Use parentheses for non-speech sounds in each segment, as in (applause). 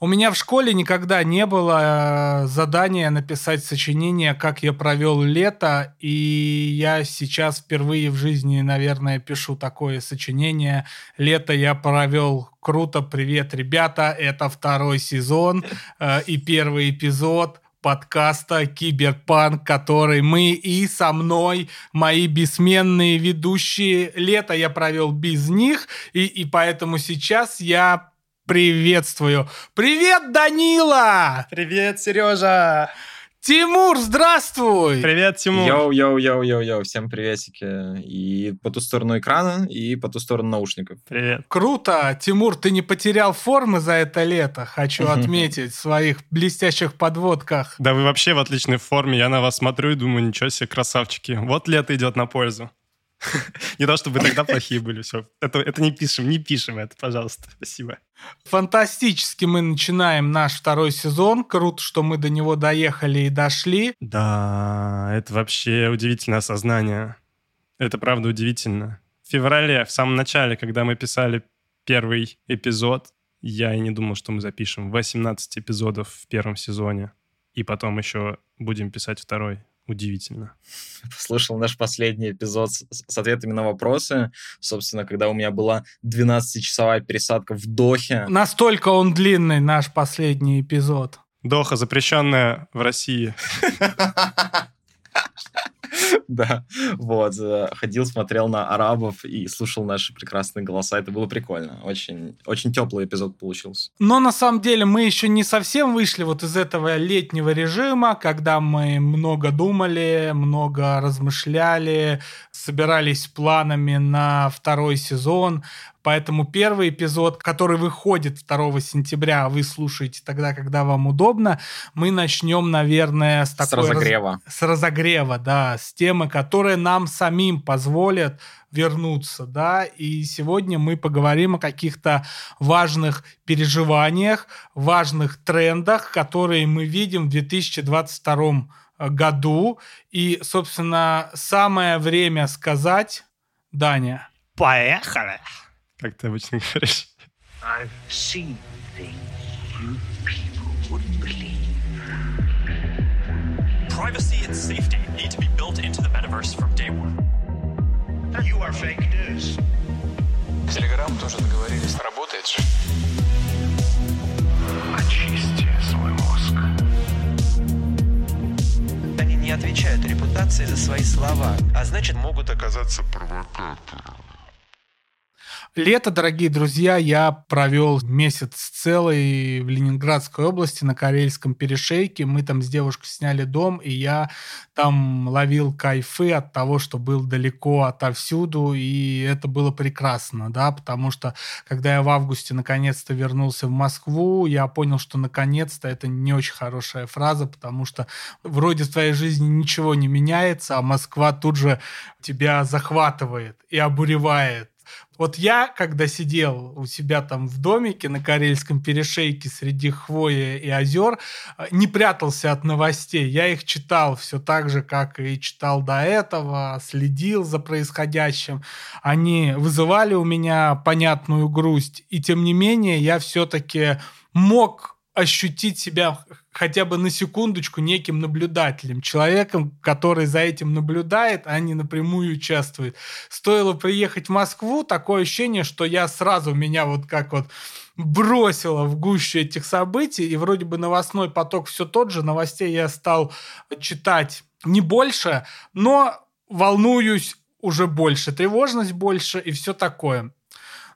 У меня в школе никогда не было э, задания написать сочинение, как я провел лето, и я сейчас впервые в жизни, наверное, пишу такое сочинение. Лето я провел круто, привет, ребята, это второй сезон э, и первый эпизод подкаста Киберпанк, который мы и со мной, мои бессменные ведущие. Лето я провел без них, и, и поэтому сейчас я приветствую. Привет, Данила! Привет, Сережа! Тимур, здравствуй! Привет, Тимур! Йоу-йоу-йоу-йоу-йоу, всем приветики. И по ту сторону экрана, и по ту сторону наушников. Привет. Круто! Тимур, ты не потерял формы за это лето, хочу отметить в своих блестящих подводках. Да вы вообще в отличной форме, я на вас смотрю и думаю, ничего себе, красавчики. Вот лето идет на пользу. (laughs) Не то, чтобы тогда плохие были, все. Это, это не пишем, не пишем это, пожалуйста. Спасибо. Фантастически мы начинаем наш второй сезон. Круто, что мы до него доехали и дошли. Да, это вообще удивительное осознание. Это правда удивительно. В феврале, в самом начале, когда мы писали первый эпизод, я и не думал, что мы запишем 18 эпизодов в первом сезоне. И потом еще будем писать второй удивительно. (laughs) Послушал наш последний эпизод с, с ответами на вопросы. Собственно, когда у меня была 12-часовая пересадка в Дохе. Настолько он длинный, наш последний эпизод. Доха запрещенная в России. (laughs) (laughs) Да, вот. Э, ходил, смотрел на арабов и слушал наши прекрасные голоса. Это было прикольно. Очень, очень теплый эпизод получился. Но на самом деле мы еще не совсем вышли вот из этого летнего режима, когда мы много думали, много размышляли, собирались планами на второй сезон. Поэтому первый эпизод, который выходит 2 сентября, вы слушаете тогда, когда вам удобно, мы начнем, наверное, с такой... С разогрева. Раз... С разогрева, да, с темы, которые нам самим позволят вернуться, да, и сегодня мы поговорим о каких-то важных переживаниях, важных трендах, которые мы видим в 2022 году, и, собственно, самое время сказать, Даня. Поехали! Как ты обычно говоришь. I've seen things you people wouldn't believe. Privacy and safety need to be built into the metaverse from day one. You are fake news. Телеграм тоже договорились. Работает же. Очисти свой мозг. Они не отвечают репутации за свои слова, а значит могут оказаться провокатором. Лето, дорогие друзья, я провел месяц целый в Ленинградской области на Карельском перешейке. Мы там с девушкой сняли дом, и я там ловил кайфы от того, что был далеко отовсюду, и это было прекрасно, да, потому что когда я в августе наконец-то вернулся в Москву, я понял, что наконец-то это не очень хорошая фраза, потому что вроде в твоей жизни ничего не меняется, а Москва тут же тебя захватывает и обуревает вот я, когда сидел у себя там в домике на Карельском перешейке среди хвои и озер, э, не прятался от новостей. Я их читал все так же, как и читал до этого, следил за происходящим. Они вызывали у меня понятную грусть. И тем не менее, я все-таки мог ощутить себя хотя бы на секундочку неким наблюдателем, человеком, который за этим наблюдает, а не напрямую участвует. Стоило приехать в Москву, такое ощущение, что я сразу меня вот как вот бросило в гущу этих событий, и вроде бы новостной поток все тот же, новостей я стал читать не больше, но волнуюсь уже больше, тревожность больше и все такое.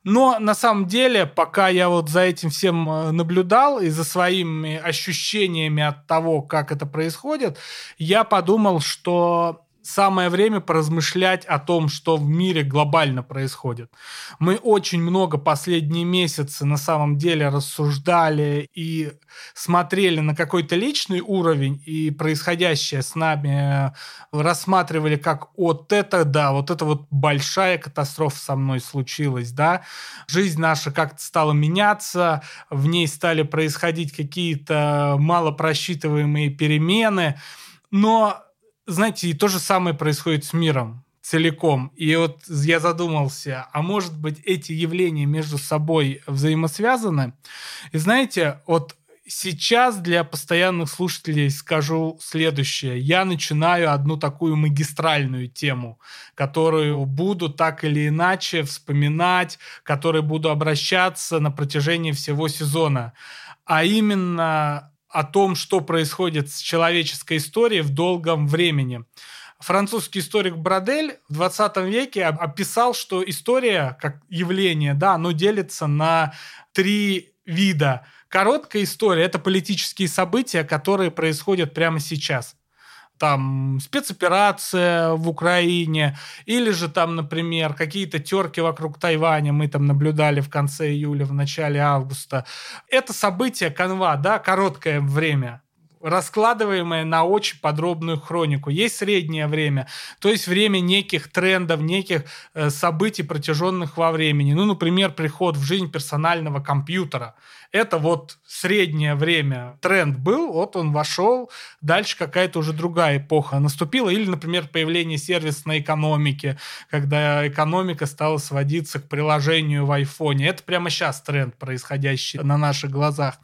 Но на самом деле, пока я вот за этим всем э, наблюдал и за своими ощущениями от того, как это происходит, я подумал, что самое время поразмышлять о том, что в мире глобально происходит. Мы очень много последние месяцы на самом деле рассуждали и смотрели на какой-то личный уровень и происходящее с нами рассматривали как вот это, да, вот это вот большая катастрофа со мной случилась, да. Жизнь наша как-то стала меняться, в ней стали происходить какие-то малопросчитываемые перемены, но знаете, и то же самое происходит с миром. целиком. И вот я задумался, а может быть эти явления между собой взаимосвязаны? И знаете, вот сейчас для постоянных слушателей скажу следующее. Я начинаю одну такую магистральную тему, которую буду так или иначе вспоминать, которой буду обращаться на протяжении всего сезона. А именно о том, что происходит с человеческой историей в долгом времени. Французский историк Брадель в 20 веке описал, что история как явление, да, оно делится на три вида – Короткая история — это политические события, которые происходят прямо сейчас там спецоперация в Украине, или же там, например, какие-то терки вокруг Тайваня мы там наблюдали в конце июля, в начале августа. Это событие канва, да, короткое время раскладываемое на очень подробную хронику. Есть среднее время, то есть время неких трендов, неких э, событий, протяженных во времени. Ну, например, приход в жизнь персонального компьютера. Это вот среднее время. Тренд был, вот он вошел, дальше какая-то уже другая эпоха наступила. Или, например, появление сервисной экономики, когда экономика стала сводиться к приложению в айфоне. Это прямо сейчас тренд, происходящий на наших глазах.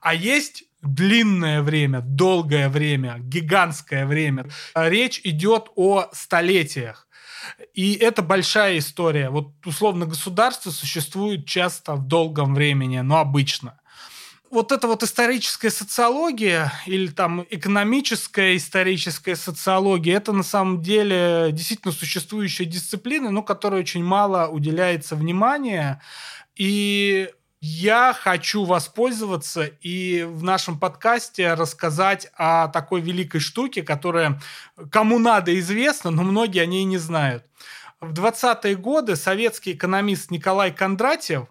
А есть длинное время, долгое время, гигантское время. Речь идет о столетиях. И это большая история. Вот условно государство существует часто в долгом времени, но обычно. Вот эта вот историческая социология или там экономическая историческая социология, это на самом деле действительно существующая дисциплина, но которой очень мало уделяется внимания. И я хочу воспользоваться и в нашем подкасте рассказать о такой великой штуке, которая кому надо известна, но многие о ней не знают. В 20-е годы советский экономист Николай Кондратьев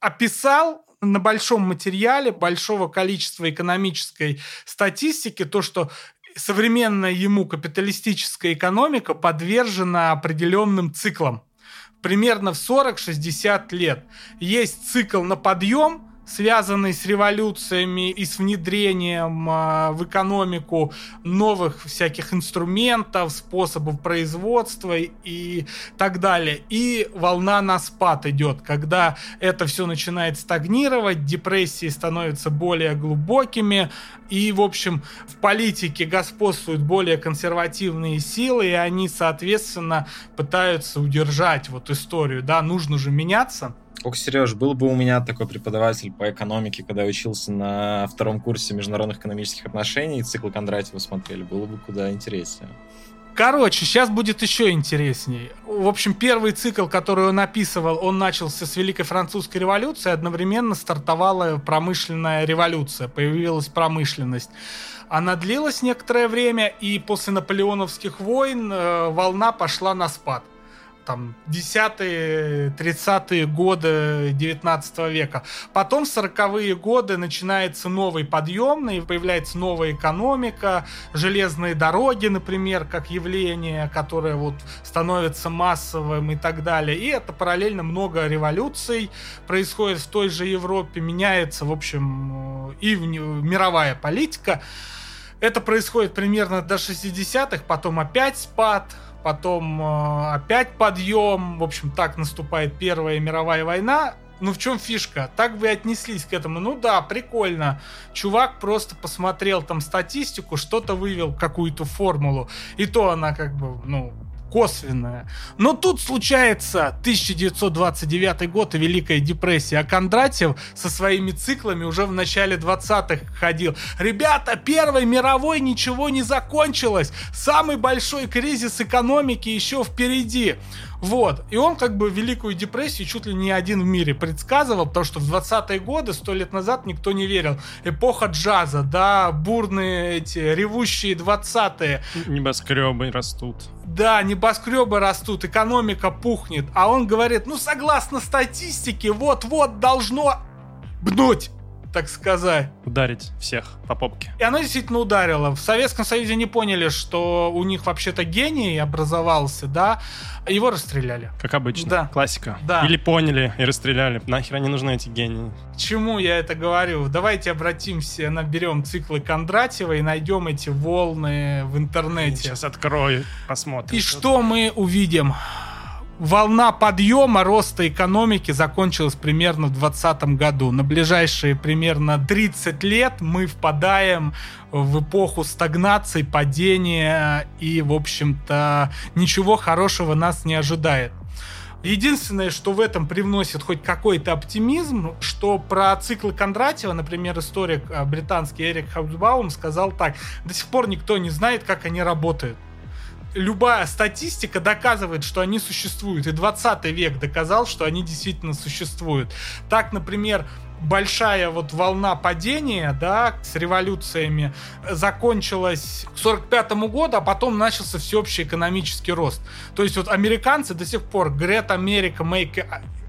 описал на большом материале большого количества экономической статистики то, что современная ему капиталистическая экономика подвержена определенным циклам примерно в 40-60 лет. Есть цикл на подъем, связанный с революциями и с внедрением э, в экономику новых всяких инструментов, способов производства и так далее. И волна на спад идет, когда это все начинает стагнировать, депрессии становятся более глубокими, и, в общем, в политике господствуют более консервативные силы, и они, соответственно, пытаются удержать вот историю, да, нужно же меняться. Ох, Сереж, был бы у меня такой преподаватель по экономике, когда учился на втором курсе международных экономических отношений, цикл Кондратьева смотрели, было бы куда интереснее. Короче, сейчас будет еще интересней. В общем, первый цикл, который он описывал, он начался с Великой Французской революции, одновременно стартовала промышленная революция, появилась промышленность. Она длилась некоторое время, и после наполеоновских войн э, волна пошла на спад там 10-е, 30-е годы 19 века. Потом в 40-е годы начинается новый подъемный, появляется новая экономика, железные дороги, например, как явление, которое вот становится массовым и так далее. И это параллельно много революций происходит в той же Европе, меняется, в общем, и мировая политика. Это происходит примерно до 60-х, потом опять спад, потом э, опять подъем, в общем, так наступает Первая мировая война. Ну в чем фишка? Так и отнеслись к этому. Ну да, прикольно. Чувак просто посмотрел там статистику, что-то вывел, какую-то формулу. И то она как бы, ну, косвенная. Но тут случается 1929 год и Великая депрессия, а Кондратьев со своими циклами уже в начале 20-х ходил. Ребята, Первой мировой ничего не закончилось. Самый большой кризис экономики еще впереди. Вот. И он как бы Великую депрессию чуть ли не один в мире предсказывал, потому что в 20-е годы, сто лет назад, никто не верил. Эпоха джаза, да, бурные эти ревущие 20-е. Небоскребы растут. Да, небоскребы растут, экономика пухнет. А он говорит, ну, согласно статистике, вот-вот должно бнуть. Так сказать. Ударить всех по попке. И оно действительно ударило. В Советском Союзе не поняли, что у них вообще-то гений образовался, да, его расстреляли. Как обычно. Да. Классика. Да. Или поняли и расстреляли. Нахер они нужны эти гении? К чему я это говорю? Давайте обратимся, наберем циклы Кондратьева и найдем эти волны в интернете. Сейчас открою, посмотрим. И что мы увидим? Волна подъема роста экономики закончилась примерно в 2020 году. На ближайшие примерно 30 лет мы впадаем в эпоху стагнации, падения и, в общем-то, ничего хорошего нас не ожидает. Единственное, что в этом привносит хоть какой-то оптимизм, что про циклы Кондратьева, например, историк а, британский Эрик Хаусбаум сказал так, до сих пор никто не знает, как они работают любая статистика доказывает, что они существуют. И 20 век доказал, что они действительно существуют. Так, например, большая вот волна падения, да, с революциями закончилась к 45 году, а потом начался всеобщий экономический рост. То есть вот американцы до сих пор Great America Make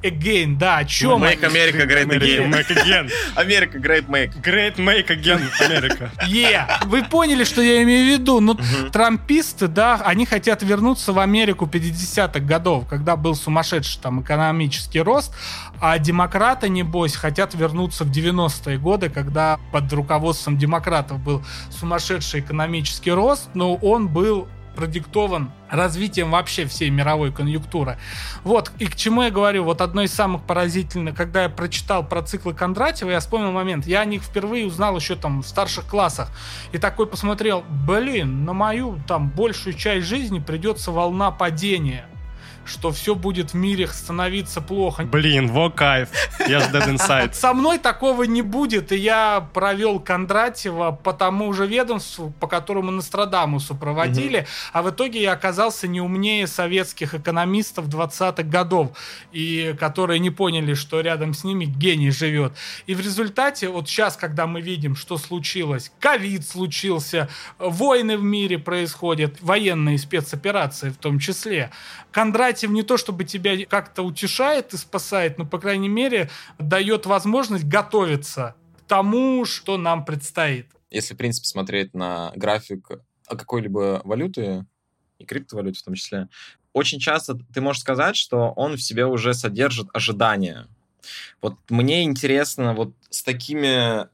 Again, да, о чем Make America Great Again. make again. Америка (laughs) Great Make. Great make again, Америка. Е, вы поняли, что я имею в виду? Ну, трамписты, да, они хотят вернуться в Америку 50-х годов, когда был сумасшедший там экономический рост, а демократы, небось, хотят вернуться в 90-е годы, когда под руководством демократов был сумасшедший экономический рост, но он был продиктован развитием вообще всей мировой конъюнктуры. Вот, и к чему я говорю, вот одно из самых поразительных, когда я прочитал про циклы Кондратьева, я вспомнил момент, я о них впервые узнал еще там в старших классах, и такой посмотрел, блин, на мою там большую часть жизни придется волна падения, что все будет в мире становиться плохо. Блин, во кайф. Я ж dead inside. (laughs) Со мной такого не будет, и я провел Кондратьева по тому же ведомству, по которому Нострадамусу проводили, а в итоге я оказался не умнее советских экономистов 20-х годов, и которые не поняли, что рядом с ними гений живет. И в результате, вот сейчас, когда мы видим, что случилось, ковид случился, войны в мире происходят, военные спецоперации в том числе, Кондратьев не то чтобы тебя как-то утешает и спасает, но, по крайней мере, дает возможность готовиться к тому, что нам предстоит. Если, в принципе, смотреть на график какой-либо валюты, и криптовалюты в том числе, очень часто ты можешь сказать, что он в себе уже содержит ожидания. Вот мне интересно вот с такими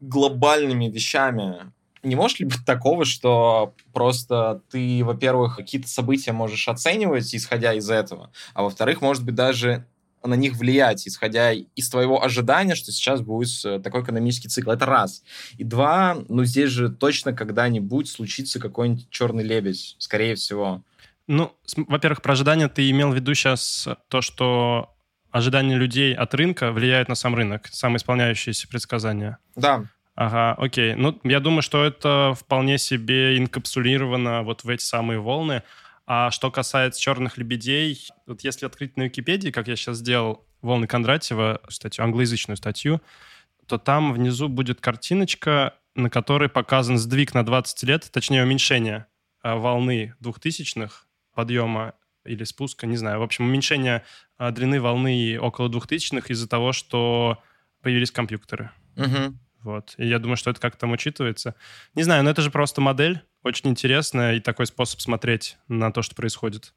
глобальными вещами, не может ли быть такого, что просто ты, во-первых, какие-то события можешь оценивать, исходя из этого, а во-вторых, может быть, даже на них влиять, исходя из твоего ожидания, что сейчас будет такой экономический цикл. Это раз. И два, ну здесь же точно когда-нибудь случится какой-нибудь черный лебедь, скорее всего. Ну, во-первых, про ожидания ты имел в виду сейчас то, что ожидания людей от рынка влияют на сам рынок, самоисполняющиеся предсказания. Да, Ага, окей. Ну, я думаю, что это вполне себе инкапсулировано вот в эти самые волны. А что касается черных лебедей, вот если открыть на Википедии, как я сейчас сделал, волны Кондратьева, статью, англоязычную статью, то там внизу будет картиночка, на которой показан сдвиг на 20 лет, точнее уменьшение а, волны двухтысячных подъема или спуска, не знаю. В общем, уменьшение а, длины волны около двухтысячных из-за того, что появились компьютеры. Мгм. Вот. И я думаю, что это как-то там учитывается. Не знаю, но это же просто модель. Очень интересная и такой способ смотреть на то, что происходит.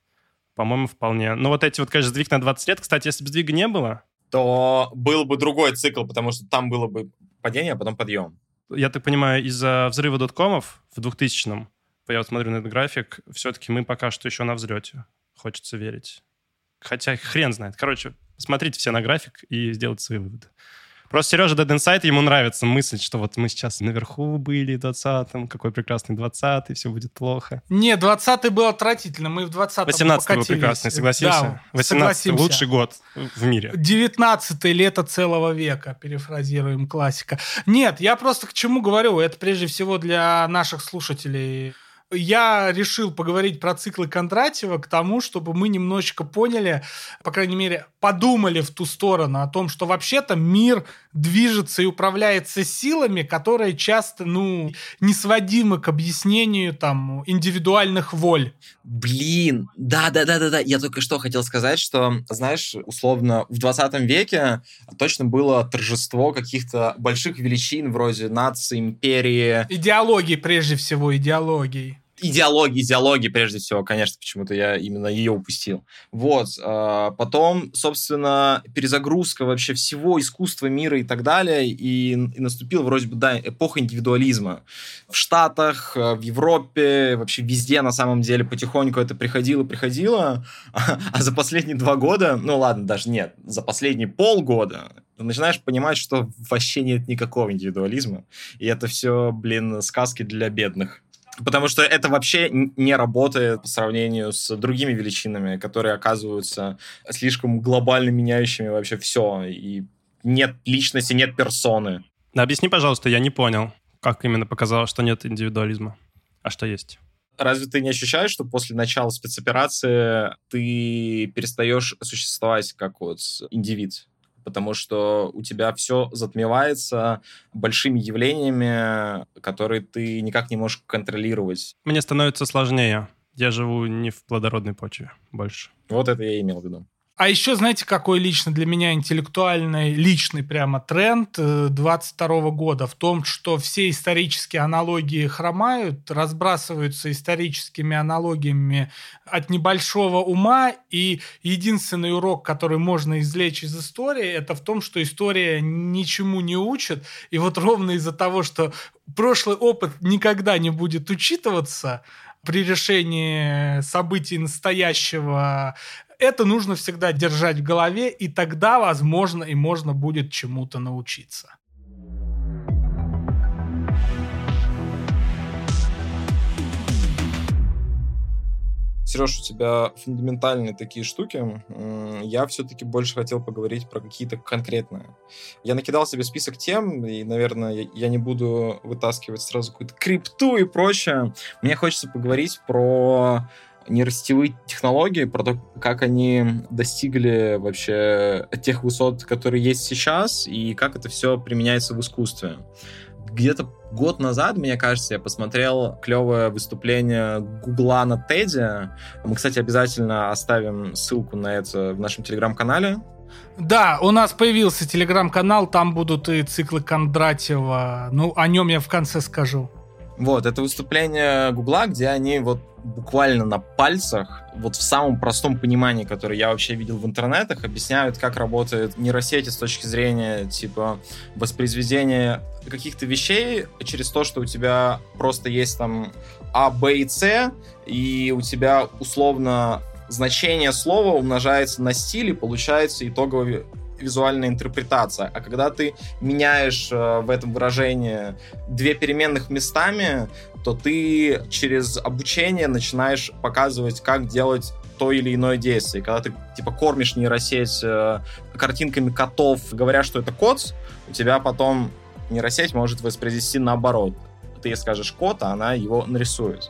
По-моему, вполне. Но вот эти вот, конечно, сдвиг на 20 лет. Кстати, если бы сдвига не было, то был бы другой цикл, потому что там было бы падение, а потом подъем. я так понимаю, из-за взрыва доткомов в 2000-м, я вот смотрю на этот график, все-таки мы пока что еще на взлете. Хочется верить. Хотя хрен знает. Короче, смотрите все на график и сделайте свои выводы. Просто Сережа Dead Inside, ему нравится мысль, что вот мы сейчас наверху были в 20-м, какой прекрасный 20-й, все будет плохо. Не, 20-й был отвратительно, мы в 20-м 18 был прекрасный, согласился? Да, 18 согласимся. лучший год в мире. 19 лето целого века, перефразируем классика. Нет, я просто к чему говорю, это прежде всего для наших слушателей. Я решил поговорить про циклы Кондратьева к тому, чтобы мы немножечко поняли, по крайней мере, подумали в ту сторону о том, что вообще-то мир движется и управляется силами, которые часто, ну, не сводимы к объяснению там индивидуальных воль. Блин, да-да-да-да-да. Я только что хотел сказать, что, знаешь, условно, в 20 веке точно было торжество каких-то больших величин вроде нации, империи. Идеологии, прежде всего, идеологии идеологии, идеологии, прежде всего, конечно, почему-то я именно ее упустил. Вот. А, потом, собственно, перезагрузка вообще всего искусства мира и так далее, и, и наступила вроде бы, да, эпоха индивидуализма. В Штатах, э, в Европе, вообще везде на самом деле потихоньку это приходило, приходило, (laughs) а за последние два года, ну ладно, даже нет, за последние полгода начинаешь понимать, что вообще нет никакого индивидуализма, и это все, блин, сказки для бедных. Потому что это вообще не работает по сравнению с другими величинами, которые оказываются слишком глобально меняющими вообще все. И нет личности, нет персоны. Объясни, пожалуйста, я не понял, как именно показалось, что нет индивидуализма, а что есть. Разве ты не ощущаешь, что после начала спецоперации ты перестаешь существовать как вот индивид? Потому что у тебя все затмевается большими явлениями, которые ты никак не можешь контролировать. Мне становится сложнее. Я живу не в плодородной почве больше. Вот это я имел в виду. А еще, знаете, какой лично для меня интеллектуальный, личный прямо тренд 22 э, года? В том, что все исторические аналогии хромают, разбрасываются историческими аналогиями от небольшого ума, и единственный урок, который можно извлечь из истории, это в том, что история ничему не учит, и вот ровно из-за того, что прошлый опыт никогда не будет учитываться, при решении событий настоящего это нужно всегда держать в голове, и тогда, возможно, и можно будет чему-то научиться. Сереж, у тебя фундаментальные такие штуки. Я все-таки больше хотел поговорить про какие-то конкретные. Я накидал себе список тем, и, наверное, я не буду вытаскивать сразу какую-то крипту и прочее. Мне хочется поговорить про нейросетевые технологии, про то, как они достигли вообще тех высот, которые есть сейчас, и как это все применяется в искусстве. Где-то год назад, мне кажется, я посмотрел клевое выступление Гугла на Теди. Мы, кстати, обязательно оставим ссылку на это в нашем телеграм-канале. Да, у нас появился телеграм-канал, там будут и циклы Кондратьева. Ну, о нем я в конце скажу. Вот, это выступление Гугла, где они вот буквально на пальцах, вот в самом простом понимании, которое я вообще видел в интернетах, объясняют, как работает нейросети с точки зрения, типа, воспроизведения каких-то вещей через то, что у тебя просто есть там А, Б и С, и у тебя условно значение слова умножается на стиль, и получается итоговый визуальная интерпретация. А когда ты меняешь э, в этом выражении две переменных местами, то ты через обучение начинаешь показывать, как делать то или иное действие. когда ты типа кормишь нейросеть э, картинками котов, говоря, что это кот, у тебя потом нейросеть может воспроизвести наоборот. Ты скажешь кот, а она его нарисует.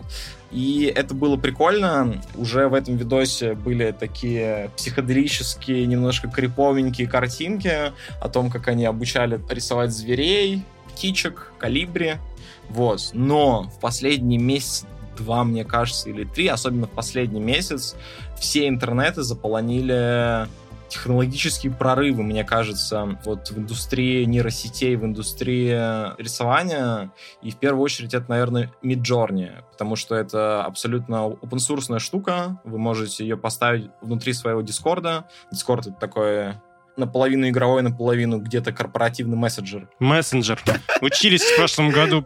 И это было прикольно. Уже в этом видосе были такие психоделические, немножко криповенькие картинки о том, как они обучали рисовать зверей, птичек, калибри. Вот. Но в последний месяц два, мне кажется, или три, особенно в последний месяц, все интернеты заполонили технологические прорывы, мне кажется, вот в индустрии нейросетей, в индустрии рисования. И в первую очередь это, наверное, Midjourney, потому что это абсолютно open-source штука. Вы можете ее поставить внутри своего Дискорда. Дискорд — это такое наполовину игровой, наполовину где-то корпоративный мессенджер. Мессенджер. Учились в прошлом году.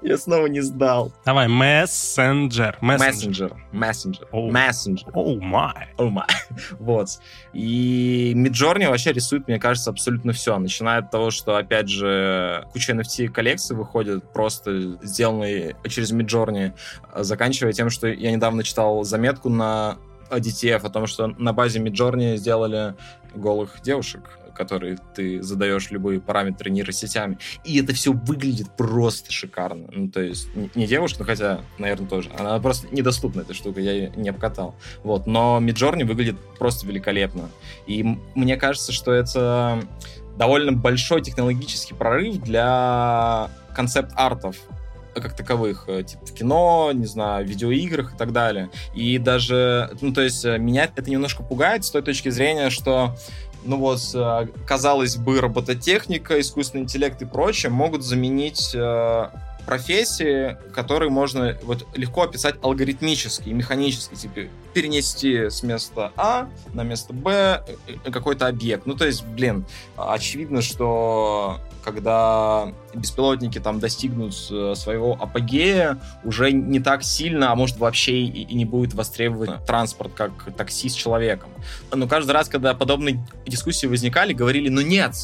Я снова не сдал. Давай, мессенджер. Мессенджер. Мессенджер. Мессенджер. О май. О май. (laughs) Вот. И Midjourney вообще рисует, мне кажется, абсолютно все. Начиная от того, что, опять же, куча NFT коллекций выходит, просто сделанные через Midjourney, заканчивая тем, что я недавно читал заметку на DTF о том, что на базе Midjourney сделали голых девушек, который ты задаешь любые параметры нейросетями. И это все выглядит просто шикарно. Ну, то есть, не- девушка, ну, хотя, наверное, тоже. Она просто недоступна, эта штука, я ее не обкатал. Вот, но Midjourney выглядит просто великолепно. И мне кажется, что это довольно большой технологический прорыв для концепт-артов как таковых, э, типа в кино, не знаю, в видеоиграх и так далее. И даже, ну, то есть э, меня это немножко пугает с той точки зрения, что ну вот, э, казалось бы, робототехника, искусственный интеллект и прочее могут заменить э, профессии, которые можно вот легко описать алгоритмически и механически, типа перенести с места А на место Б э, какой-то объект. Ну, то есть, блин, очевидно, что когда беспилотники там достигнут э, своего апогея, уже не так сильно, а может вообще и, и не будет востребован транспорт как такси с человеком. Но каждый раз, когда подобные дискуссии возникали, говорили, ну нет,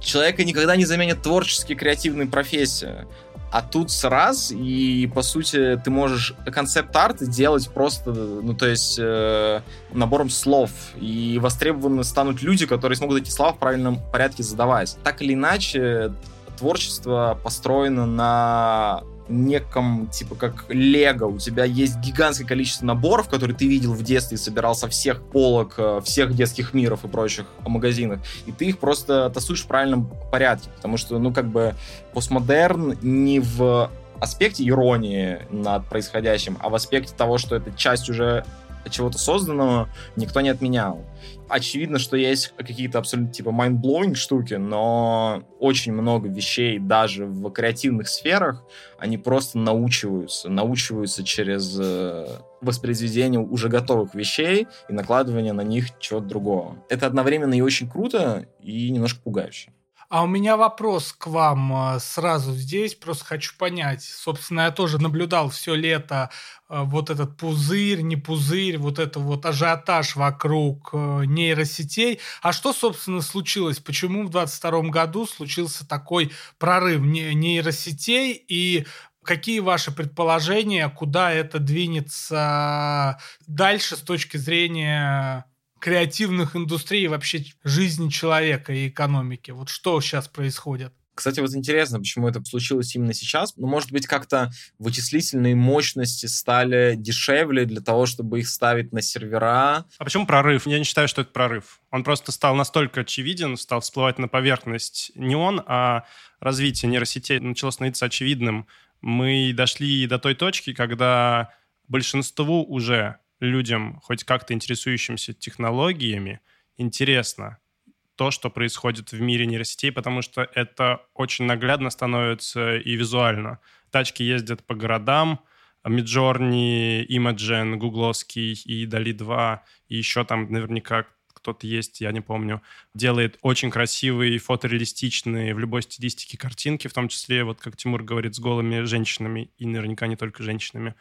человека никогда не заменят творческие креативные профессии. А тут раз, и по сути ты можешь концепт-арт делать просто, ну то есть э, набором слов, и востребованы станут люди, которые смогут эти слова в правильном порядке задавать. Так или иначе, творчество построено на неком, типа, как лего. У тебя есть гигантское количество наборов, которые ты видел в детстве и собирал со всех полок, э, всех детских миров и прочих магазинах. И ты их просто тасуешь в правильном порядке. Потому что, ну, как бы, постмодерн не в аспекте иронии над происходящим, а в аспекте того, что это часть уже чего-то созданного, никто не отменял. Очевидно, что есть какие-то абсолютно типа mind-blowing штуки, но очень много вещей даже в креативных сферах, они просто научиваются, научиваются через э, воспроизведение уже готовых вещей и накладывание на них чего-то другого. Это одновременно и очень круто, и немножко пугающе. А у меня вопрос к вам э, сразу здесь, просто хочу понять. Собственно, я тоже наблюдал все лето э, вот этот пузырь, не пузырь, вот это вот ажиотаж вокруг э, нейросетей. А что, собственно, случилось? Почему в 22 году случился такой прорыв не- нейросетей и Какие ваши предположения, куда это двинется дальше с точки зрения креативных индустрий и вообще жизни человека и экономики? Вот что сейчас происходит? Кстати, вот интересно, почему это случилось именно сейчас. Ну, может быть, как-то вычислительные мощности стали дешевле для того, чтобы их ставить на сервера. А почему прорыв? Я не считаю, что это прорыв. Он просто стал настолько очевиден, стал всплывать на поверхность. Не он, а развитие нейросетей начало становиться очевидным. Мы дошли до той точки, когда большинству уже людям, хоть как-то интересующимся технологиями, интересно то, что происходит в мире нейросетей, потому что это очень наглядно становится и визуально. Тачки ездят по городам, Midjourney, Imogen, гугловский и Dali 2, и еще там наверняка кто-то есть, я не помню, делает очень красивые, фотореалистичные в любой стилистике картинки, в том числе, вот как Тимур говорит, с голыми женщинами, и наверняка не только женщинами.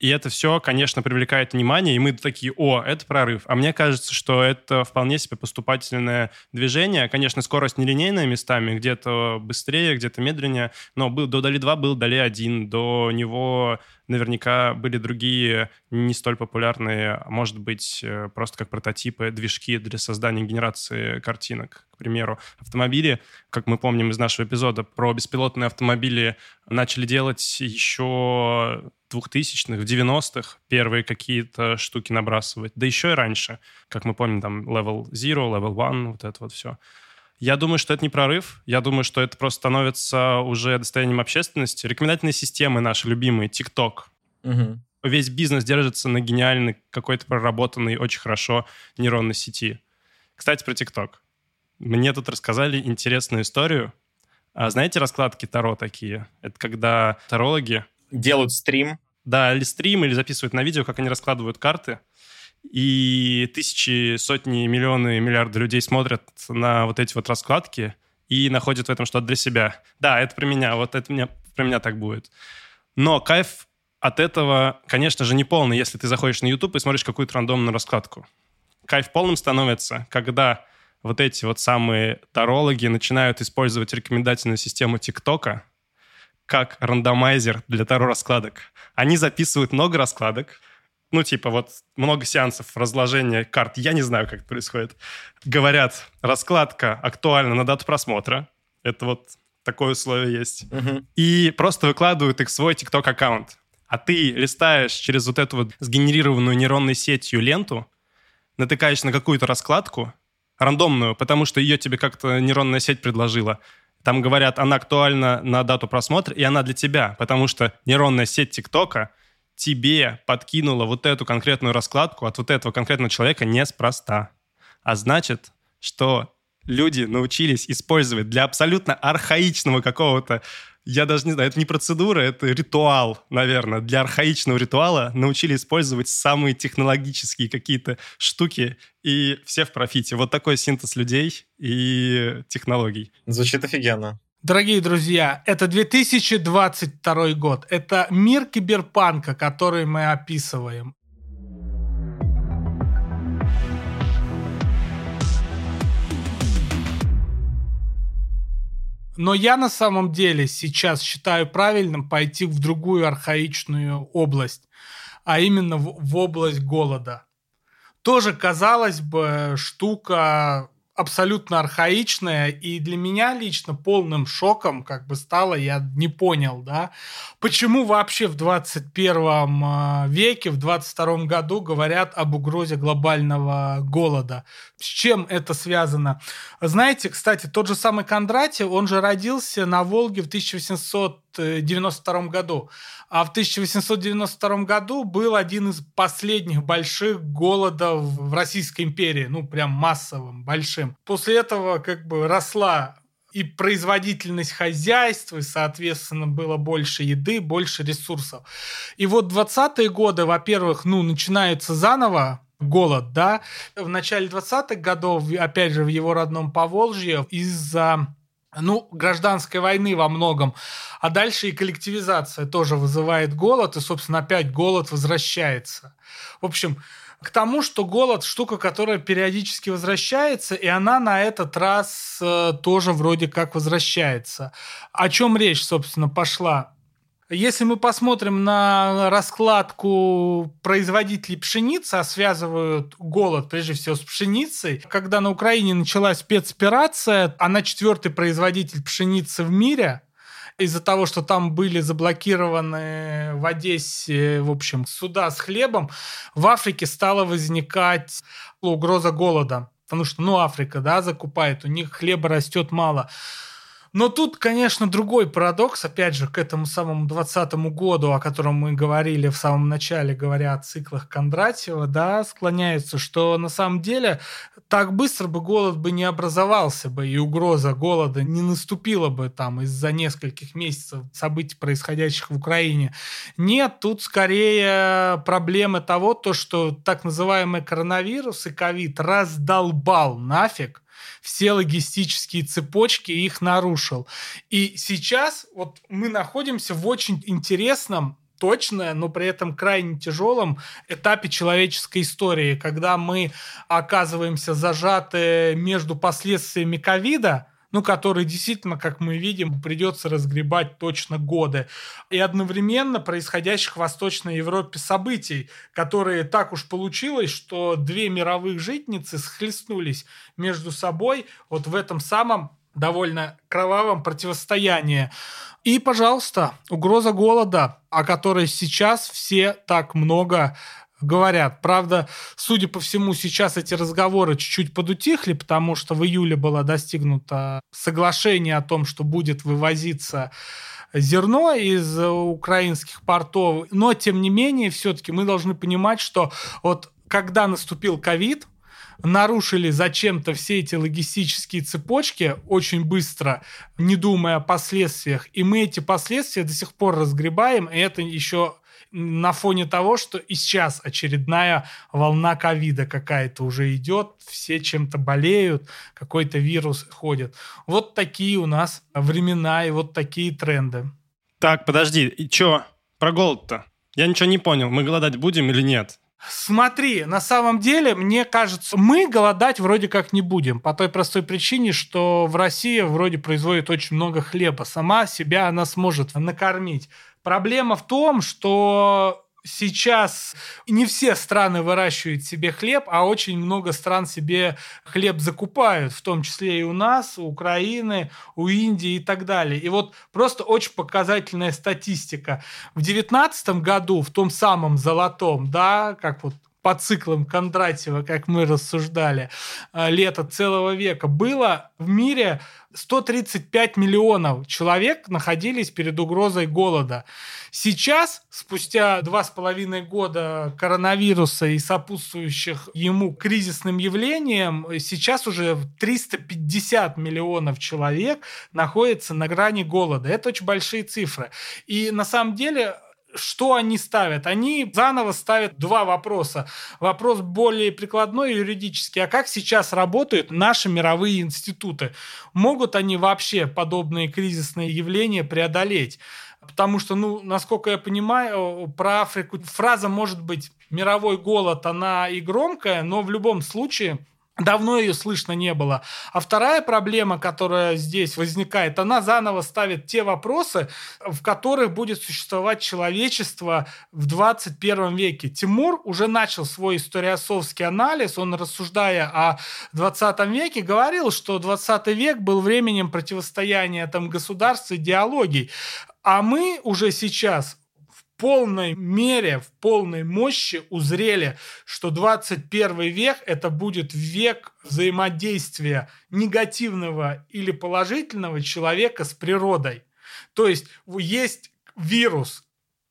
И это все, конечно, привлекает внимание, и мы такие, о, это прорыв. А мне кажется, что это вполне себе поступательное движение. Конечно, скорость нелинейная местами, где-то быстрее, где-то медленнее, но был, до Дали 2 был Дали 1, до него наверняка были другие не столь популярные, а может быть, э, просто как прототипы, движки для создания генерации картинок. К примеру, автомобили, как мы помним из нашего эпизода про беспилотные автомобили, начали делать еще 2000-х, в 90-х первые какие-то штуки набрасывать. Да еще и раньше. Как мы помним, там Level Zero, Level One, вот это вот все. Я думаю, что это не прорыв. Я думаю, что это просто становится уже достоянием общественности. Рекомендательные системы наши любимые, TikTok. Угу. Весь бизнес держится на гениальной, какой-то проработанной, очень хорошо нейронной сети. Кстати, про TikTok. Мне тут рассказали интересную историю. А знаете раскладки Таро такие? Это когда тарологи Делают стрим. да, или стрим, или записывают на видео, как они раскладывают карты. И тысячи, сотни, миллионы, миллиарды людей смотрят на вот эти вот раскладки и находят в этом что-то для себя. Да, это про меня, вот это меня, про меня так будет. Но кайф от этого, конечно же, не полный, если ты заходишь на YouTube и смотришь какую-то рандомную раскладку. Кайф полным становится, когда вот эти вот самые тарологи начинают использовать рекомендательную систему ТикТока как рандомайзер для таро раскладок. Они записывают много раскладок, ну, типа, вот много сеансов разложения карт, я не знаю, как это происходит. Говорят, раскладка актуальна на дату просмотра. Это вот такое условие есть. Мгм. И просто выкладывают их в свой TikTok аккаунт. А ты листаешь через вот эту вот сгенерированную нейронной сетью ленту, натыкаешь на какую-то раскладку, рандомную, потому что ее тебе как-то нейронная сеть предложила. Там говорят, она актуальна на дату просмотра, и она для тебя, потому что нейронная сеть ТикТока тебе подкинула вот эту конкретную раскладку от вот этого конкретного человека неспроста. А значит, что люди научились использовать для абсолютно архаичного какого-то, я даже не знаю, это не процедура, это ритуал, наверное. Для архаичного ритуала научились использовать самые технологические какие-то штуки, и все в профите. Вот такой синтез людей и технологий. Звучит офигенно. Дорогие друзья, это 2022 год. Это мир киберпанка, который мы описываем. Но я на самом деле сейчас считаю правильным пойти в другую архаичную область, а именно в, в область голода. Тоже, казалось бы, штука абсолютно архаичная, и для меня лично полным шоком как бы стало, я не понял, да, почему вообще в 21 э, веке, в 22 году говорят об угрозе глобального голода. С чем это связано? Знаете, кстати, тот же самый Кондратьев, он же родился на Волге в 1892 году. А в 1892 году был один из последних больших голодов в Российской империи, ну, прям массовым, большим. После этого как бы росла и производительность хозяйства, и, соответственно, было больше еды, больше ресурсов. И вот 20-е годы, во-первых, ну, начинается заново, голод, да. В начале 20-х годов, опять же, в его родном Поволжье, из-за ну, гражданской войны во многом. А дальше и коллективизация тоже вызывает голод, и, собственно, опять голод возвращается. В общем, к тому, что голод штука, которая периодически возвращается, и она на этот раз э, тоже вроде как возвращается. О чем речь, собственно, пошла? Если мы посмотрим на раскладку производителей пшеницы, а связывают голод прежде всего с пшеницей, когда на Украине началась спецоперация, она четвертый производитель пшеницы в мире, из-за того, что там были заблокированы в Одессе, в общем, суда с хлебом, в Африке стала возникать угроза голода. Потому что, ну, Африка, да, закупает, у них хлеба растет мало. Но тут, конечно, другой парадокс, опять же, к этому самому 20 году, о котором мы говорили в самом начале, говоря о циклах Кондратьева, да, склоняется, что на самом деле так быстро бы голод бы не образовался бы, и угроза голода не наступила бы там из-за нескольких месяцев событий, происходящих в Украине. Нет, тут скорее проблемы того, то, что так называемый коронавирус и ковид раздолбал нафиг все логистические цепочки и их нарушил. И сейчас вот мы находимся в очень интересном точное, но при этом крайне тяжелом этапе человеческой истории, когда мы оказываемся зажаты между последствиями ковида, ну, который действительно, как мы видим, придется разгребать точно годы. И одновременно происходящих в Восточной Европе событий, которые так уж получилось, что две мировых житницы схлестнулись между собой вот в этом самом довольно кровавом противостоянии. И, пожалуйста, угроза голода, о которой сейчас все так много говорят. Правда, судя по всему, сейчас эти разговоры чуть-чуть подутихли, потому что в июле было достигнуто соглашение о том, что будет вывозиться зерно из украинских портов. Но, тем не менее, все-таки мы должны понимать, что вот когда наступил ковид, нарушили зачем-то все эти логистические цепочки очень быстро, не думая о последствиях. И мы эти последствия до сих пор разгребаем, и это еще на фоне того, что и сейчас очередная волна ковида какая-то уже идет, все чем-то болеют, какой-то вирус ходит. Вот такие у нас времена и вот такие тренды. Так, подожди, и чё? Про голод-то? Я ничего не понял, мы голодать будем или нет? Смотри, на самом деле, мне кажется, мы голодать вроде как не будем. По той простой причине, что в России вроде производит очень много хлеба. Сама себя она сможет накормить. Проблема в том, что сейчас не все страны выращивают себе хлеб, а очень много стран себе хлеб закупают, в том числе и у нас, у Украины, у Индии и так далее. И вот просто очень показательная статистика. В девятнадцатом году, в том самом золотом, да, как вот по циклам Кондратьева, как мы рассуждали, э, лето целого века, было в мире 135 миллионов человек находились перед угрозой голода. Сейчас, спустя два с половиной года коронавируса и сопутствующих ему кризисным явлениям, сейчас уже 350 миллионов человек находятся на грани голода. Это очень большие цифры. И на самом деле что они ставят? Они заново ставят два вопроса. Вопрос более прикладной юридический. А как сейчас работают наши мировые институты? Могут они вообще подобные кризисные явления преодолеть? Потому что, ну, насколько я понимаю, про Африку фраза может быть мировой голод, она и громкая, но в любом случае Давно ее слышно не было. А вторая проблема, которая здесь возникает, она заново ставит те вопросы, в которых будет существовать человечество в 21 веке. Тимур уже начал свой историосовский анализ, он, рассуждая о 20 веке, говорил, что 20 век был временем противостояния там, государств и идеологий. А мы уже сейчас полной мере, в полной мощи узрели, что 21 век это будет век взаимодействия негативного или положительного человека с природой. То есть есть вирус,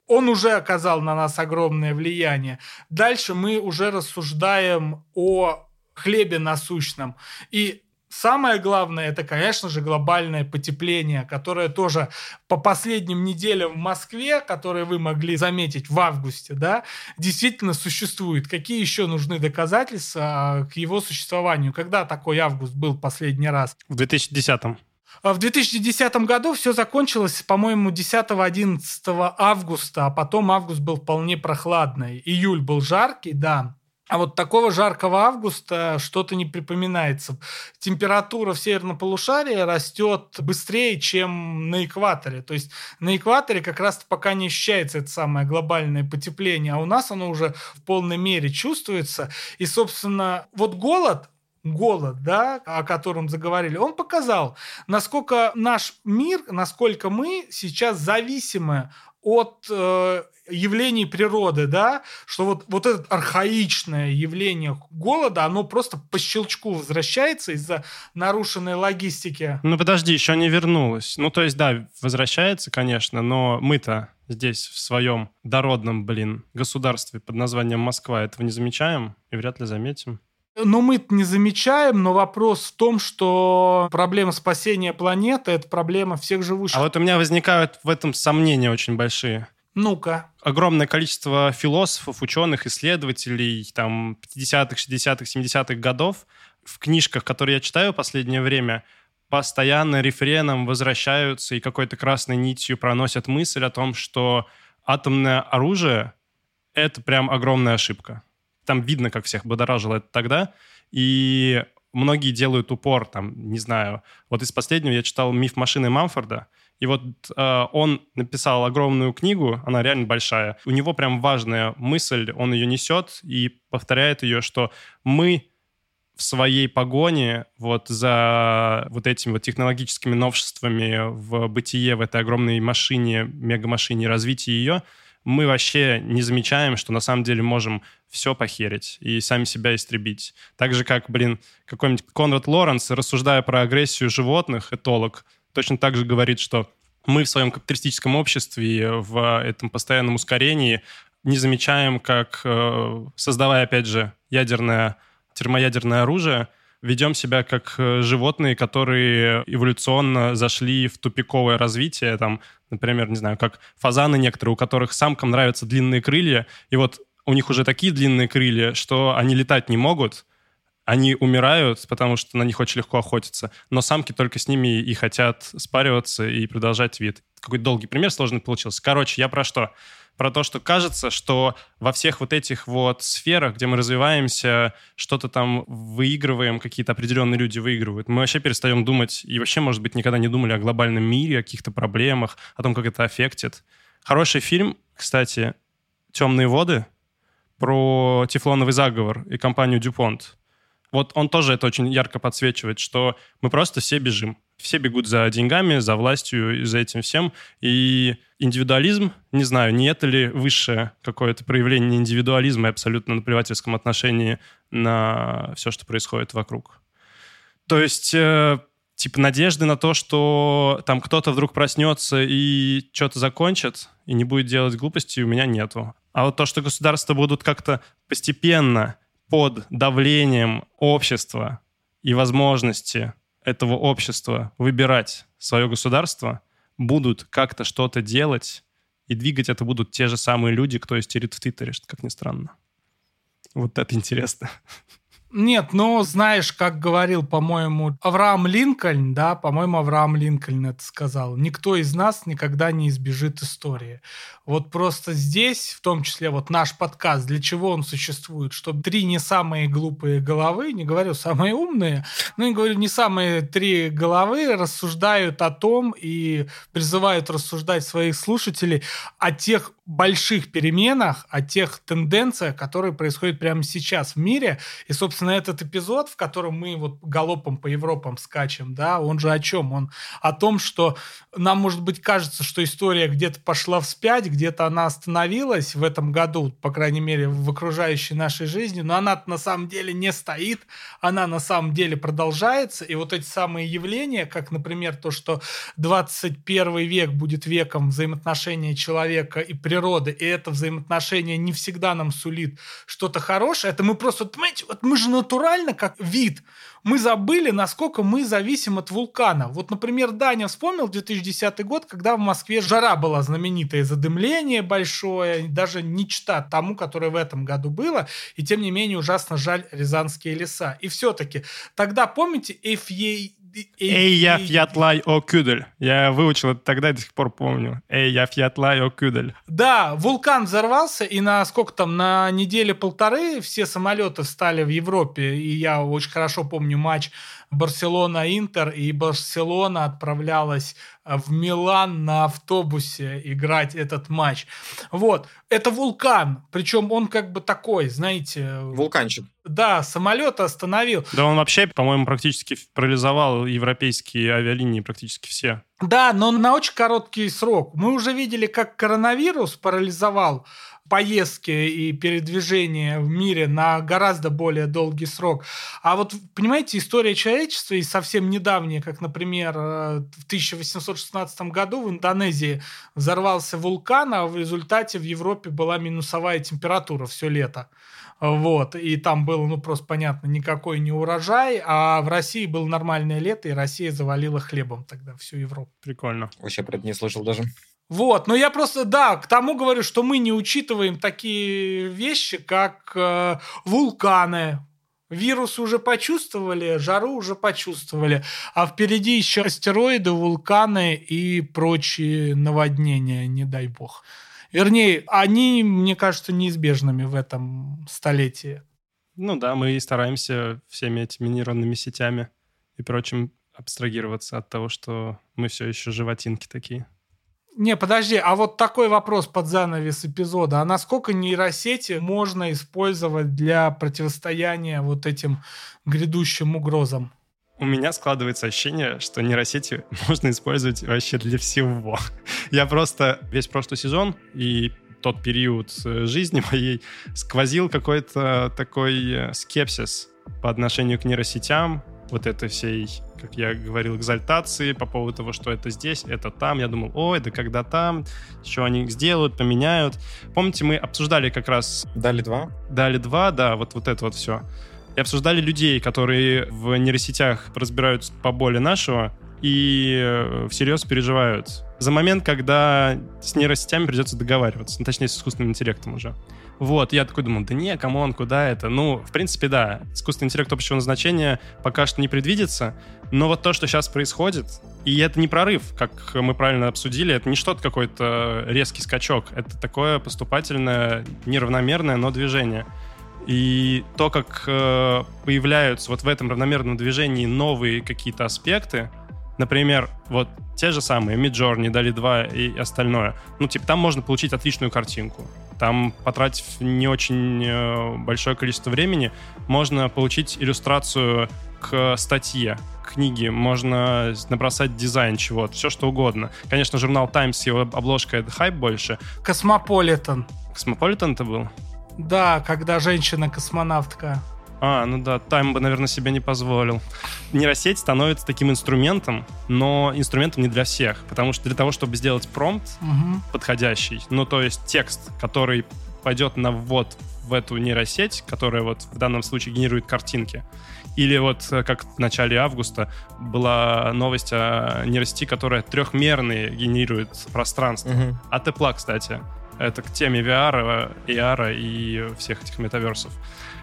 он уже оказал на нас огромное влияние. Дальше мы уже рассуждаем о хлебе насущном. И Самое главное, это, конечно же, глобальное потепление, которое тоже по последним неделям в Москве, которые вы могли заметить в августе, да, действительно существует. Какие еще нужны доказательства а, к его существованию? Когда такой август был последний раз? В 2010-м. А в 2010 году все закончилось, по-моему, 10-11 августа, а потом август был вполне прохладный. Июль был жаркий, да. А вот такого жаркого августа что-то не припоминается. Температура в северном полушарии растет быстрее, чем на экваторе. То есть на экваторе как раз пока не ощущается это самое глобальное потепление, а у нас оно уже в полной мере чувствуется. И, собственно, вот голод, голод, да, о котором заговорили, он показал, насколько наш мир, насколько мы сейчас зависимы от э, явлений природы, да, что вот, вот это архаичное явление голода, оно просто по щелчку возвращается из-за нарушенной логистики. Ну, подожди, еще не вернулось. Ну, то есть, да, возвращается, конечно, но мы-то здесь, в своем дородном, блин, государстве под названием Москва этого не замечаем и вряд ли заметим. Но мы не замечаем, но вопрос в том, что проблема спасения планеты – это проблема всех живущих. А вот у меня возникают в этом сомнения очень большие. Ну-ка. Огромное количество философов, ученых, исследователей там 50-х, 60-х, 70-х годов в книжках, которые я читаю в последнее время, постоянно рефреном возвращаются и какой-то красной нитью проносят мысль о том, что атомное оружие — это прям огромная ошибка. Там видно, как всех будоражило это тогда. И многие делают упор, там, не знаю. Вот из последнего я читал «Миф машины Мамфорда», и вот э, он написал огромную книгу, она реально большая. У него прям важная мысль, он ее несет и повторяет ее, что мы в своей погоне вот за вот этими вот технологическими новшествами в бытие, в этой огромной машине, мегамашине, развитии ее, мы вообще не замечаем, что на самом деле можем все похерить и сами себя истребить. Так же, как, блин, какой-нибудь Конрад Лоренс, рассуждая про агрессию животных, этолог, точно так же говорит, что мы в своем капиталистическом обществе в этом постоянном ускорении не замечаем, как, э, создавая, опять же, ядерное, термоядерное оружие, ведем себя как э, животные, которые эволюционно зашли в тупиковое развитие, там, например, не знаю, как фазаны некоторые, у которых самкам нравятся длинные крылья, и вот у них уже такие длинные крылья, что они летать не могут, они умирают, потому что на них очень легко охотиться, но самки только с ними и хотят спариваться и продолжать вид. Какой долгий пример сложный получился. Короче, я про что? Про то, что кажется, что во всех вот этих вот сферах, где мы развиваемся, что-то там выигрываем, какие-то определенные люди выигрывают, мы вообще перестаем думать, и вообще, может быть, никогда не думали о глобальном мире, о каких-то проблемах, о том, как это аффектит. Хороший фильм, кстати, «Темные воды», про тефлоновый заговор и компанию DuPont. Вот он тоже это очень ярко подсвечивает, что мы просто все бежим. Все бегут за деньгами, за властью за этим всем. И индивидуализм, не знаю, не это ли высшее какое-то проявление индивидуализма и абсолютно наплевательском отношении на все, что происходит вокруг. То есть, э, типа, надежды на то, что там кто-то вдруг проснется и что-то закончит, и не будет делать глупости, у меня нету. А вот то, что государства будут как-то постепенно под давлением общества и возможности этого общества выбирать свое государство, будут как-то что-то делать, и двигать это будут те же самые люди, кто истерит в Твиттере, что как ни странно. Вот это интересно. Нет, ну, знаешь, как говорил, по-моему, Авраам Линкольн, да, по-моему, Авраам Линкольн это сказал, никто из нас никогда не избежит истории. Вот просто здесь, в том числе вот наш подкаст, для чего он существует? Чтобы три не самые глупые головы, не говорю самые умные, но и говорю не самые три головы рассуждают о том и призывают рассуждать своих слушателей о тех больших переменах, о тех тенденциях, которые происходят прямо сейчас в мире. И, собственно, этот эпизод, в котором мы вот галопом по Европам скачем, да, он же о чем? Он о том, что нам, может быть, кажется, что история где-то пошла вспять, где-то она остановилась в этом году, по крайней мере, в окружающей нашей жизни, но она на самом деле не стоит, она на самом деле продолжается, и вот эти самые явления, как, например, то, что 21 век будет веком взаимоотношения человека и природы, и это взаимоотношение не всегда нам сулит что-то хорошее, это мы просто, вот, понимаете, вот мы же натурально, как вид, мы забыли, насколько мы зависим от вулкана. Вот, например, Даня вспомнил 2010 год, когда в Москве жара была знаменитая, задымление большое, даже не чита тому, которое в этом году было, и тем не менее ужасно жаль рязанские леса. И все-таки тогда, помните, FA Эй, я фьятлай о кюдель. Я выучил это тогда и до сих пор помню. Эй, я фьятлай о кюдель. Да, вулкан взорвался, и на сколько там, на неделе полторы все самолеты встали в Европе, и я очень хорошо помню матч Барселона-Интер, и Барселона отправлялась э, в Милан на автобусе играть этот матч. Вот. Это вулкан, причем он как бы такой, знаете... Вулканчик. Да, самолет остановил. Да он вообще, по-моему, практически парализовал европейские авиалинии, практически все. Да, но на очень короткий срок. Мы уже видели, как коронавирус парализовал поездки и передвижения в мире на гораздо более долгий срок. А вот, понимаете, история человечества и совсем недавняя, как, например, э, в 1816 году в Индонезии взорвался вулкан, а в результате в Европе была минусовая температура все лето. Вот, и там было, ну, просто понятно, никакой не урожай, а в России было нормальное лето, и Россия завалила хлебом тогда всю Европу. Прикольно. Вообще про это не слышал даже. Вот, но я просто, да, к тому говорю, что мы не учитываем такие вещи, как э, вулканы. Вирус уже почувствовали, жару уже почувствовали, а впереди еще астероиды, вулканы и прочие наводнения, не дай бог. Вернее, они, мне кажется, неизбежными в этом столетии. Ну да, мы и стараемся всеми этими нейронными сетями и прочим абстрагироваться от того, что мы все еще животинки такие. Не, подожди, а вот такой вопрос под занавес эпизода. А насколько нейросети можно использовать для противостояния вот этим грядущим угрозам? У меня складывается ощущение, что нейросети (laughs) можно использовать вообще для всего. Я просто весь прошлый сезон и тот период э, жизни моей сквозил какой-то такой э, скепсис по отношению к нейросетям, вот этой всей, как я говорил, экзальтации по поводу того, что это здесь, это там. Я думал, ой, да когда там, что они сделают, поменяют. Помните, мы обсуждали как раз... Дали два? Дали два, да, вот, вот это вот все. И обсуждали людей, которые в нейросетях разбираются поболее нашего и э, всерьез переживают за момент, когда с нейросетями придется договариваться, ну, точнее, с искусственным интеллектом уже. Вот, я такой думал, да не, come on, куда это? Ну, в принципе, да, искусственный интеллект общего назначения пока что не предвидится, но вот то, что сейчас происходит, и это не прорыв, как мы правильно обсудили, это не что-то какой-то резкий скачок, это такое поступательное, неравномерное, но движение. И то, как э, появляются вот в этом равномерном движении новые какие-то аспекты, например, вот те же самые Midjourney, Dali 2 и остальное, ну, типа, там можно получить отличную картинку Там, потратив не очень э, большое количество времени, можно получить иллюстрацию к статье, к книге, можно набросать дизайн чего-то, все что угодно. Конечно, журнал Times, его обложка — это хайп больше. Cosmopolitan. Cosmopolitan это был? Да, когда женщина-космонавтка. А, ну да, Time бы, наверное, себе не позволил. Нейросеть становится таким инструментом, но инструментом не для всех. Потому что для того, чтобы сделать промпт Мгм. подходящий, ну то есть текст, который пойдет на ввод в эту нейросеть, которая вот в данном случае генерирует картинки. Или вот э, как в начале августа была новость о нейросети, которая трехмерные генерирует пространство. Мгм. От Apple, кстати. Это к теме VR, AR и всех этих метаверсов.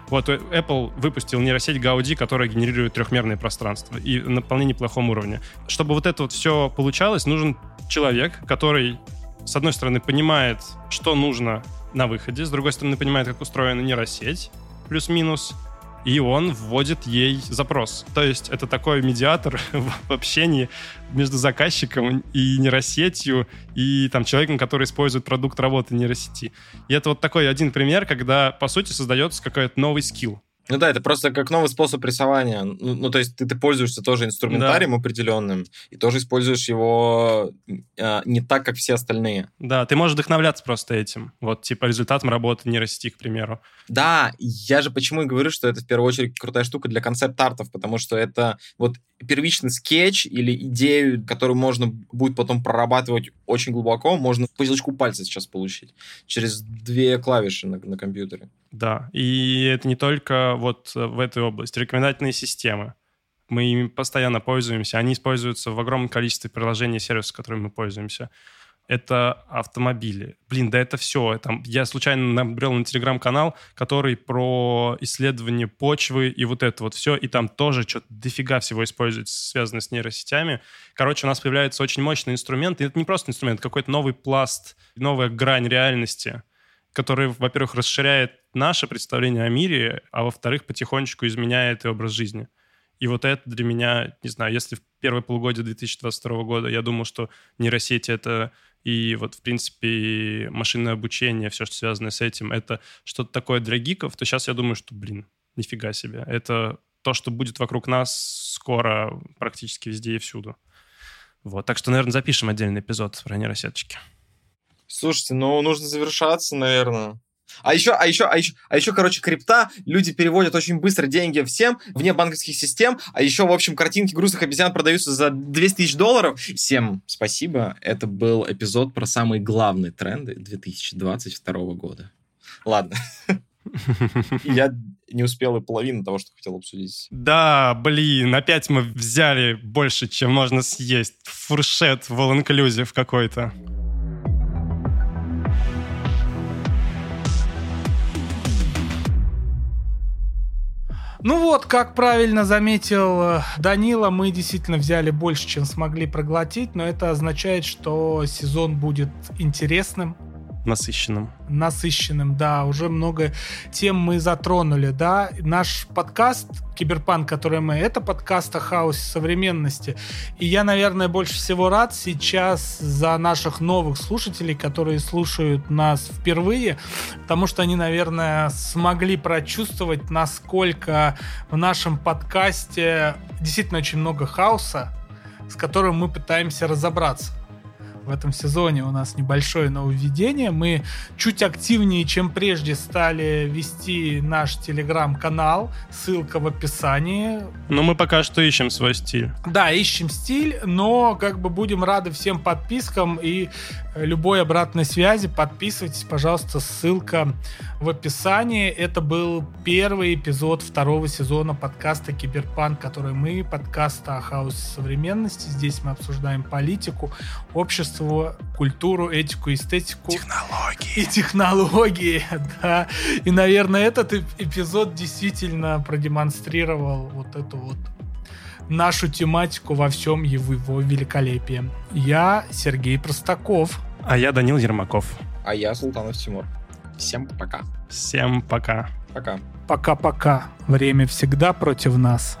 Вот э, Apple выпустил нейросеть Gaudi, которая генерирует трехмерные пространства и на вполне неплохом уровне. Чтобы вот это вот все получалось, нужен человек, который, с одной стороны, понимает, что нужно на выходе, с другой стороны, понимает, как устроена нейросеть, плюс-минус, и он вводит ей запрос. То есть это такой медиатор (laughs) в общении между заказчиком и нейросетью, и там человеком, который использует продукт работы нейросети. И это вот такой один пример, когда, по сути, создается какой-то новый скилл. Ну да, это просто как новый способ рисования. Ну, ну, то есть ты, ты пользуешься тоже инструментарием определенным, и тоже используешь его э, не так, как все остальные. Да, ты можешь вдохновляться просто этим. Вот, типа, результатом работы нейросети, к примеру. Да, я же почему и говорю, что это в первую очередь крутая штука для концепт-артов, потому что это вот первичный скетч или идею, которую можно будет потом прорабатывать очень глубоко, можно по щелчку пальца сейчас получить через две клавиши на, на компьютере. Да, и это не только вот э, в этой области. Рекомендательные системы. Мы ими постоянно пользуемся. Они используются в огромном количестве приложений и сервисов, которыми мы пользуемся. Это автомобили. Блин, да это все. Там, я случайно набрел на телеграм-канал, который про исследование почвы и вот это вот все. И там тоже что-то дофига всего используется, связанное с нейросетями. Короче, у нас появляется очень мощный инструмент. И это не просто инструмент, какой-то новый пласт, новая грань реальности, который, во-первых, расширяет наше представление о мире, а во-вторых, потихонечку изменяет и образ жизни. И вот это для меня, не знаю, если в первое полугодие 2022 года я думал, что нейросети — это и вот, в принципе, машинное обучение, все, что связано с этим, это что-то такое для гиков, то сейчас я думаю, что, блин, нифига себе. Это то, что будет вокруг нас скоро практически везде и всюду. Вот, так что, наверное, запишем отдельный эпизод про нейросеточки. Слушайте, ну нужно завершаться, наверное. А еще, а еще, а еще, а еще, короче, крипта, люди переводят очень быстро деньги всем, вне банковских систем, а еще, в общем, картинки грустных обезьян продаются за 200 тысяч долларов. Всем спасибо, это был эпизод про самые главные тренды 2022 года. Ладно. (laughs) Я не успел и половину того, что хотел обсудить. Да, блин, опять мы взяли больше, чем можно съесть. Фуршет в all-inclusive какой-то. Ну вот, как правильно заметил э, Данила, мы действительно взяли больше, чем смогли проглотить, но это означает, что сезон будет интересным, Насыщенным. насыщенным, да, уже много тем мы затронули, да. Наш подкаст Киберпанк, который мы, это подкаст о хаосе современности. И я, наверное, больше всего рад сейчас за наших новых слушателей, которые слушают нас впервые, потому что они, наверное, смогли прочувствовать, насколько в нашем подкасте действительно очень много хаоса, с которым мы пытаемся разобраться в этом сезоне у нас небольшое нововведение. Мы чуть активнее, чем прежде, стали вести наш телеграм-канал. Ссылка в описании. Но мы пока что ищем свой стиль. Да, ищем стиль, но как бы будем рады всем подпискам и любой обратной связи. Подписывайтесь, пожалуйста, ссылка в описании. Это был первый эпизод второго сезона подкаста Киберпанк, который мы, подкаста о хаосе современности. Здесь мы обсуждаем политику, общество, культуру, этику, эстетику. Технологии. И технологии, (laughs) да. И, наверное, этот эп- эпизод действительно продемонстрировал вот эту вот нашу тематику во всем его великолепии. Я Сергей Простаков. А я Данил Ермаков. А я Султанов Тимур. Всем пока. Всем пока. Пока. Пока-пока. Время всегда против нас.